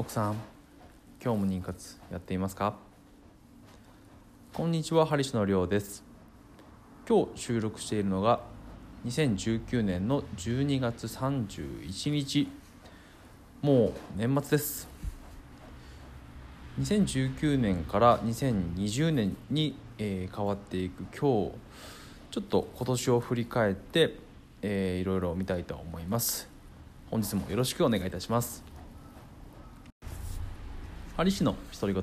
奥さん今日も妊活やっていますか？こんにちはハリシのりょうです。今日収録しているのが2019年の12月31日。もう年末です。2019年から2020年に、えー変わっていく今日。ちょっと今年を振り返って、えーいろいろ見たいと思います。本日もよろしくお願いいたします。ハリ氏の独り言。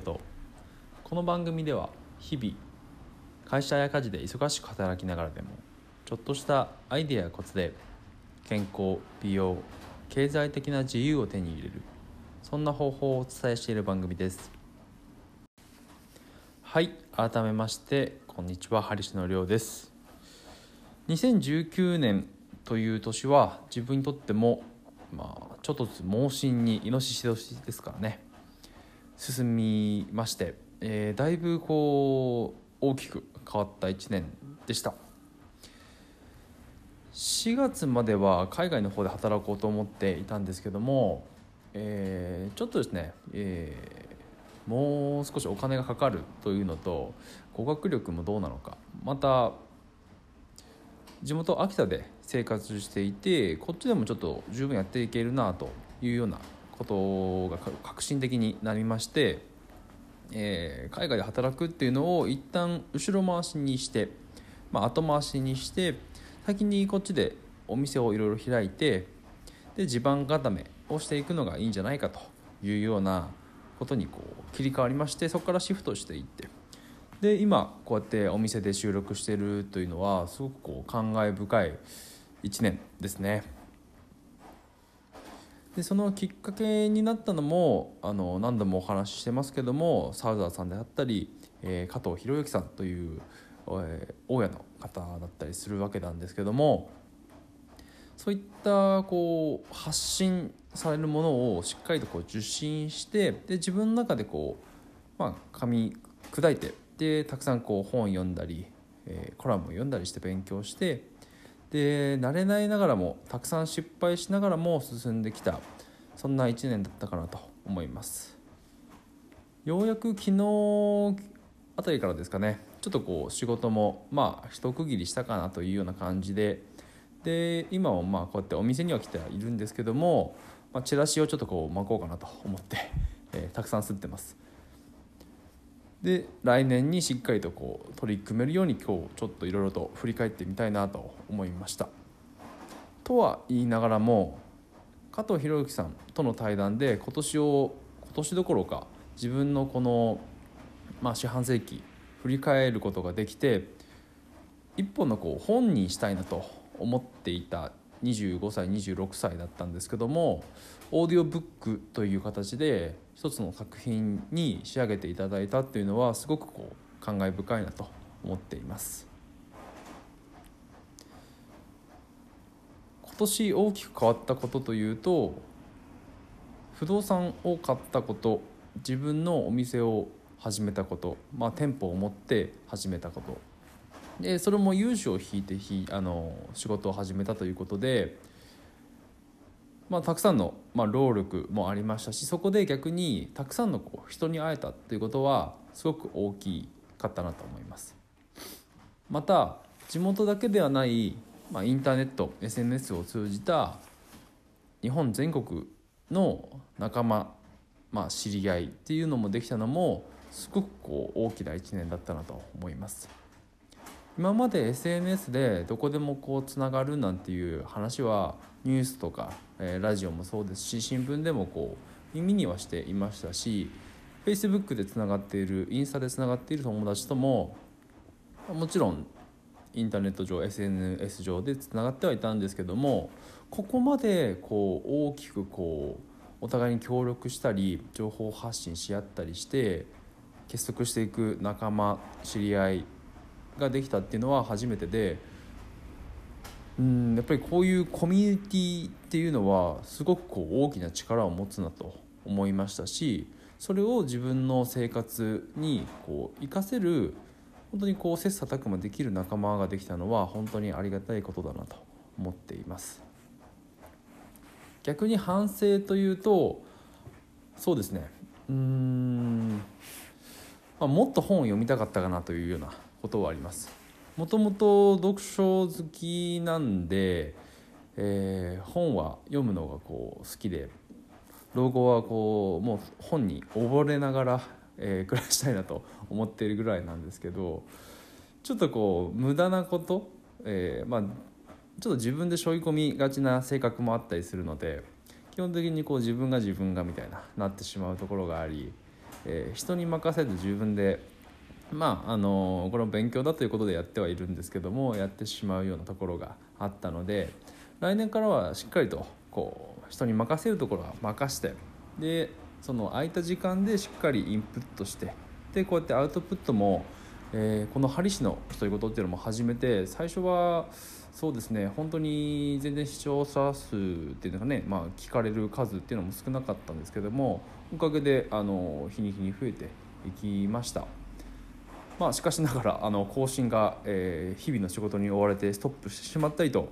この番組では日々会社や家事で忙しく働きながらでもちょっとしたアイデアやコツで健康美容経済的な自由を手に入れるそんな方法をお伝えしている番組です。はい改めましてこんにちは。ハリシのりょうです。2019年という年は自分にとってもまあちょっとずつ猛進にイノシシ年ですからね。進みまして、えーだいぶこう大きく変わった1年でした。4月までは海外の方で働こうと思っていたんですけども、えーちょっとですね、えーもう少しお金がかかるというのと語学力もどうなのか。また地元秋田で生活していてこっちでもちょっと十分やっていけるなというようなことが革新的になりまして、えー海外で働くっていうのを一旦後ろ回しにして、まあ、後回しにして先にこっちでお店をいろいろ開いてで地盤固めをしていくのがいいんじゃないかというようなことにこう切り替わりましてそこからシフトしていってで今こうやってお店で収録してるというのはすごくこう感慨深い1年ですね。でそのきっかけになったのもあの何度もお話ししてますけどもサウザーさんであったり、えー加藤博之さんという、えー大家の方だったりするわけなんですけどもそういったこう発信されるものをしっかりとこう受信してで自分の中でこう、まあ、噛み砕いてでたくさんこう本読んだり、えーコラムを読んだりして勉強してで慣れないながらもたくさん失敗しながらも進んできたそんな1年だったかなと思います。ようやく昨日あたりからですかねちょっとこう仕事もまあ一区切りしたかなというような感じでで今もまあこうやってお店には来てはいるんですけども、まあ、チラシをちょっとこう巻こうかなと思って、えーたくさん吸ってます。で来年にしっかりとこう取り組めるように今日ちょっといろいろと振り返ってみたいなと思いました。とは言いながらも加藤博之さんとの対談で今年を今年どころか自分のこの、まあ、四半世紀振り返ることができて一本のこう本にしたいなと思っていた25歳26歳だったんですけどもオーディオブックという形で一つの作品に仕上げていただいたっていうのはすごくこう感慨深いなと思っています。今年大きく変わったことというと不動産を買ったこと自分のお店を始めたこと、まあ、店舗を持って始めたこと。でそれも融資を引いてひあの仕事を始めたということで、まあ、たくさんの、まあ、労力もありましたしそこで逆にたくさんのこう人に会えたっていうことはすごく大きかったなと思います。また地元だけではない、まあ、インターネット SNS を通じた日本全国の仲間、まあ、知り合いっていうのもできたのもすごくこう大きな1年だったなと思います。今まで SNS でどこでもこうつながるなんていう話はニュースとか、えーラジオもそうですし新聞でもこう耳にはしていましたし Facebook でつながっているインスタでつながっている友達とももちろんインターネット上 SNS 上でつながってはいたんですけどもここまでこう大きくこうお互いに協力したり情報発信し合ったりして結束していく仲間知り合いができたっていうのは初めてでうんやっぱりこういうコミュニティっていうのはすごくこう大きな力を持つなと思いましたしそれを自分の生活にこう活かせる本当にこう切磋琢磨できる仲間ができたのは本当にありがたいことだなと思っています。逆に反省というとそうですね。うーん、まあ、もっと本を読みたかったかなというようなことはあります。もともと読書好きなんで、えー本は読むのがこう好きで老後はこうもう本に溺れながら、えー暮らしたいなと思っているぐらいなんですけどちょっとこう無駄なこと、えーまあちょっと自分で背負い込みがちな性格もあったりするので基本的にこう自分が自分がみたいななってしまうところがあり、えー人に任せず自分でまああのこれも勉強だということでやってはいるんですけどもやってしまうようなところがあったので来年からはしっかりとこう人に任せるところは任してでその空いた時間でしっかりインプットしてでこうやってアウトプットも、えーこの針師の独り言っていうのも始めて最初はそうですね本当に全然視聴者数っていうのがね、まあ、聞かれる数っていうのも少なかったんですけどもおかげであの日に日に増えていきました。まあ、しかしながらあの更新が、えー日々の仕事に追われてストップしてしまったりと、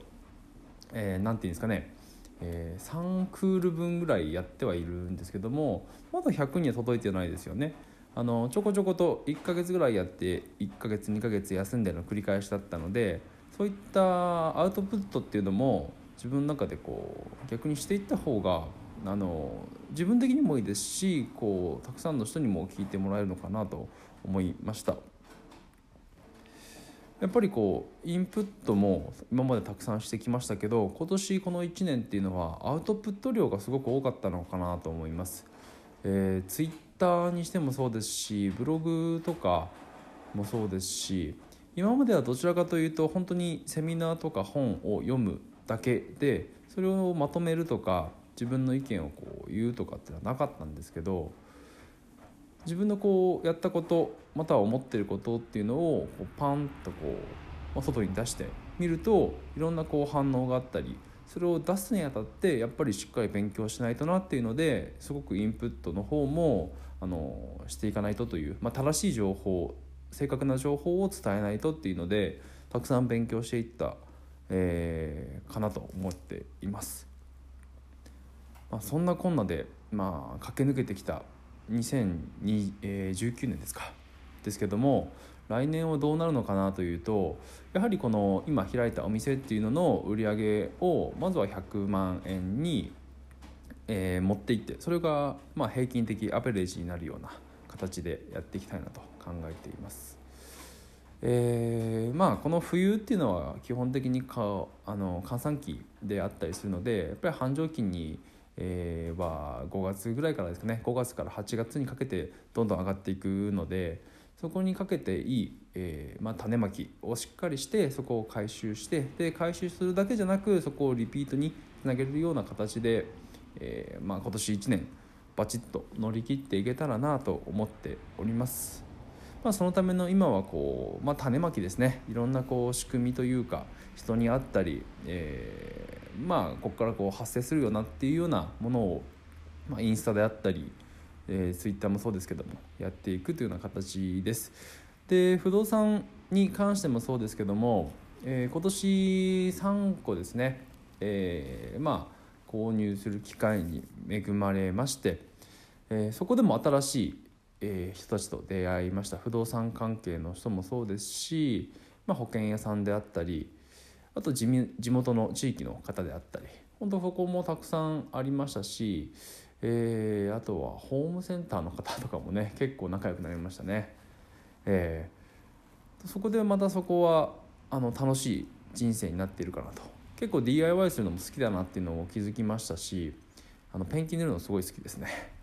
えーていうんですかね、えー3クール分ぐらいやってはいるんですけどもまだ100には届いてないですよね。あのちょこちょこと1ヶ月ぐらいやって1ヶ月2ヶ月休んでの繰り返しだったのでそういったアウトプットっていうのも自分の中でこう逆にしていった方があの自分的にもいいですしこうたくさんの人にも聞いてもらえるのかなと思いました。やっぱりこうインプットも今までたくさんしてきましたけど今年この1年っていうのはアウトプット量がすごく多かったのかなと思います。えー、ツイッターにしてもそうですしブログとかもそうですし今まではどちらかというと本当にセミナーとか本を読むだけでそれをまとめるとか自分の意見をこう言うとかっていうのはなかったんですけど自分のこうやったことまたは思ってることっていうのをこうパンとこう、ま、外に出してみるといろんなこう反応があったりそれを出すにあたってやっぱりしっかり勉強しないとなっていうのですごくインプットの方もあのしていかないとという、まあ、正しい情報正確な情報を伝えないとっていうのでたくさん勉強していった、えーかなと思っています。まあ、そんなこんなで、まあ、駆け抜けてきた2019年ですかですけども来年はどうなるのかなというとやはりこの今開いたお店っていうのの売り上げをまずは100万円に、えー持っていってそれがまあ平均的アベレージになるような形でやっていきたいなと考えています。えーまあこの冬っていうのは基本的にかあの閑散期であったりするのでやっぱり繁盛期に、えーは5月ぐらいからですかね5月から8月にかけてどんどん上がっていくのでそこにかけていい、えーまあ、種まきをしっかりしてそこを回収してで回収するだけじゃなくそこをリピートにつなげるような形で、えーまあ、今年1年バチッと乗り切っていけたらなと思っております。まあ、そのための今はこう、まあ、種まきですねいろんなこう仕組みというか人に会ったり、えーまあここからこう発生するよなっていうようなものを、まあ、インスタであったり、えー、ツイッターもそうですけどもやっていくというような形です。で不動産に関してもそうですけども、えー今年3個ですね、えーまあ購入する機会に恵まれまして、えーそこでも新しい、えー人たちと出会いました。不動産関係の人もそうですし、まあ、保険屋さんであったりあと地地元の地域の方であったり本当そこもたくさんありましたし、えーあとはホームセンターの方とかもね結構仲良くなりましたね。えーそこでまたそこはあの楽しい人生になっているかなと。結構 DIY するのも好きだなっていうのを気づきましたしあのペンキ塗るのすごい好きですね。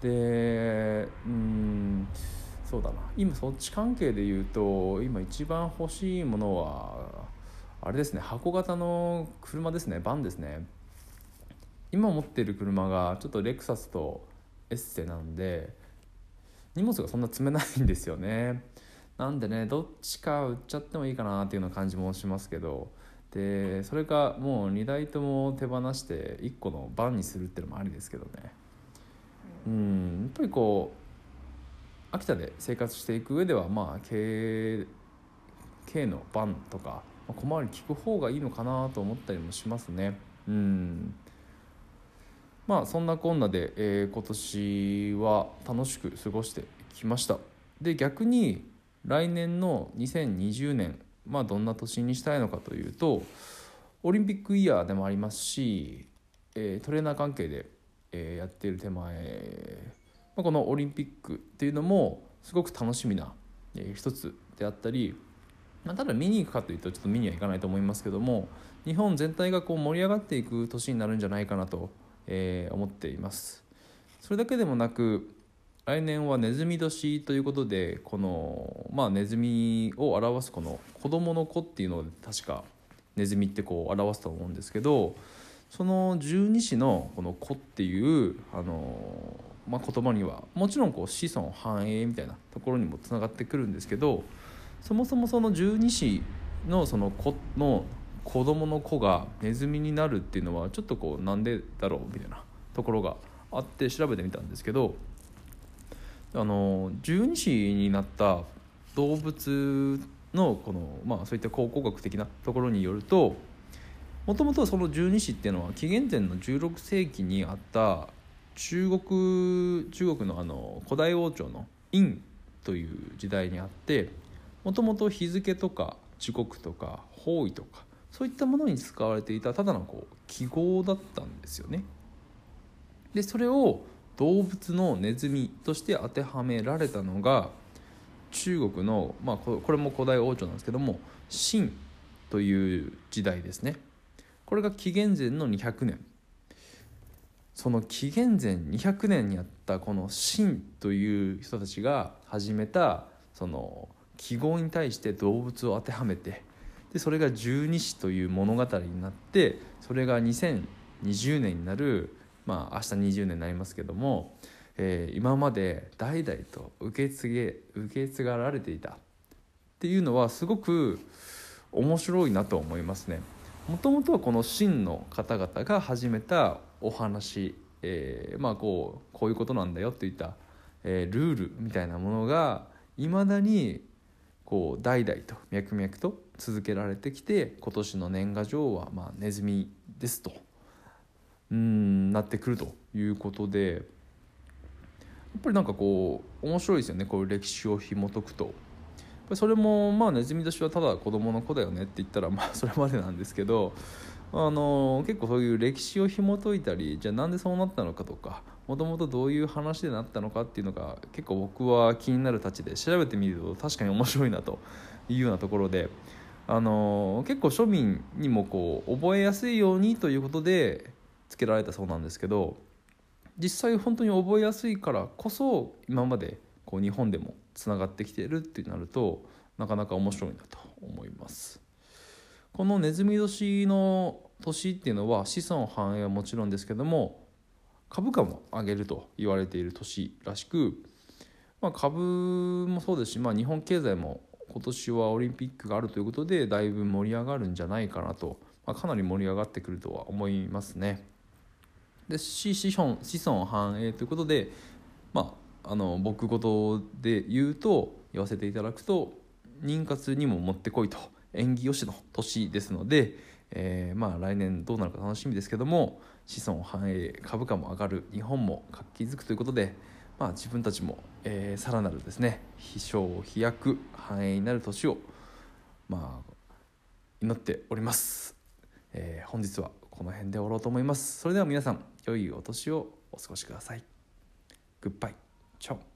でうんそうだな。今そっち関係で言うと今一番欲しいものはあれですね。箱型の車ですね。バンですね。今持ってる車がちょっとレクサスとエッセなんで荷物がそんな積めないんですよね。なんでねどっちか売っちゃってもいいかなっていうような感じもしますけどでそれかもう2台とも手放して1個のバンにするっていうのもありですけどね。うん。やっぱりこう秋田で生活していく上ではまあ軽軽のバンとか小回り聞く方がいいのかなと思ったりもしますね。うん。まあそんなこんなで、えー、今年は楽しく過ごしてきました。で逆に来年の2020年まあどんな年にしたいのかというとオリンピックイヤーでもありますし、えー、トレーナー関係で、えー、やっている手前、まあ、このオリンピックっていうのもすごく楽しみな、えー、一つであったり、まあ、ただ見に行くかというとちょっと見には行かないと思いますけども日本全体がこう盛り上がっていく年になるんじゃないかなとえー、思っています。それだけでもなく来年はネズミ年ということでこの、まあ、ネズミを表すこの子供の子っていうのを確かネズミってこう表すと思うんですけどその十二支のこの子っていうあの、まあ、言葉にはもちろんこう子孫繁栄みたいなところにもつながってくるんですけどそもそもその十二支のその子の子供の子がネズミになるっていうのはちょっとこうなんでだろうみたいなところがあって調べてみたんですけどあの十二支になった動物のこの、まあ、そういった考古学的なところによるともともとその十二支っていうのは紀元前の16世紀にあった中国中国のあの古代王朝の殷という時代にあってもともと日付とか時刻とか方位とかそういったものに使われていたただのこう記号だったんですよね。でそれを動物のネズミとして当てはめられたのが中国の、まあ、これも古代王朝なんですけども秦という時代ですねこれが紀元前の200年その紀元前200年にあったこの秦という人たちが始めたその記号に対して動物を当てはめてでそれが十二支という物語になってそれが2020年になるまあ明日20年になりますけども、え、今まで代々と受け継げ受け継がれていたっていうのはすごく面白いなと思いますね。もともとはこの真の方々が始めたお話、えー、まあこうこういうことなんだよといった、えー、ルールみたいなものがいまだにこう代々と脈々と続けられてきて今年の年賀状はまあネズミですとうんなってくるということでやっぱりなんかこう面白いですよねこういう歴史を紐解くと。それもまあネズミ年はただ子供の子だよねって言ったらまあ それまでなんですけどあの結構そういう歴史を紐解いたりじゃあなんでそうなったのかとかもともとどういう話でなったのかっていうのが結構僕は気になるたちで調べてみると確かに面白いなというようなところであの結構庶民にもこう覚えやすいようにということでつけられたそうなんですけど実際本当に覚えやすいからこそ今までこう日本でもつながってきてるってなるとなかなか面白いなと思います。このネズミ年の年っていうのは子孫繁栄はもちろんですけども株価も上げると言われている年らしく、まあ、株もそうですし、まあ、日本経済も今年はオリンピックがあるということでだいぶ盛り上がるんじゃないかなと、まあ、かなり盛り上がってくるとは思いますね。で子孫子孫繁栄ということで、まあ、あの僕事で言うと言わせていただくと妊活にももってこいと。縁起よしの年ですので、えー、まあ来年どうなるか楽しみですけども子孫繁栄株価も上がる日本も活気づくということで。まあ、自分たちも、えー、さらなるですね飛翔飛躍繁栄になる年をまあ祈っております、えー、本日はこの辺で終わろうと思います。それでは皆さん良いお年をお過ごしください。グッバイチャオ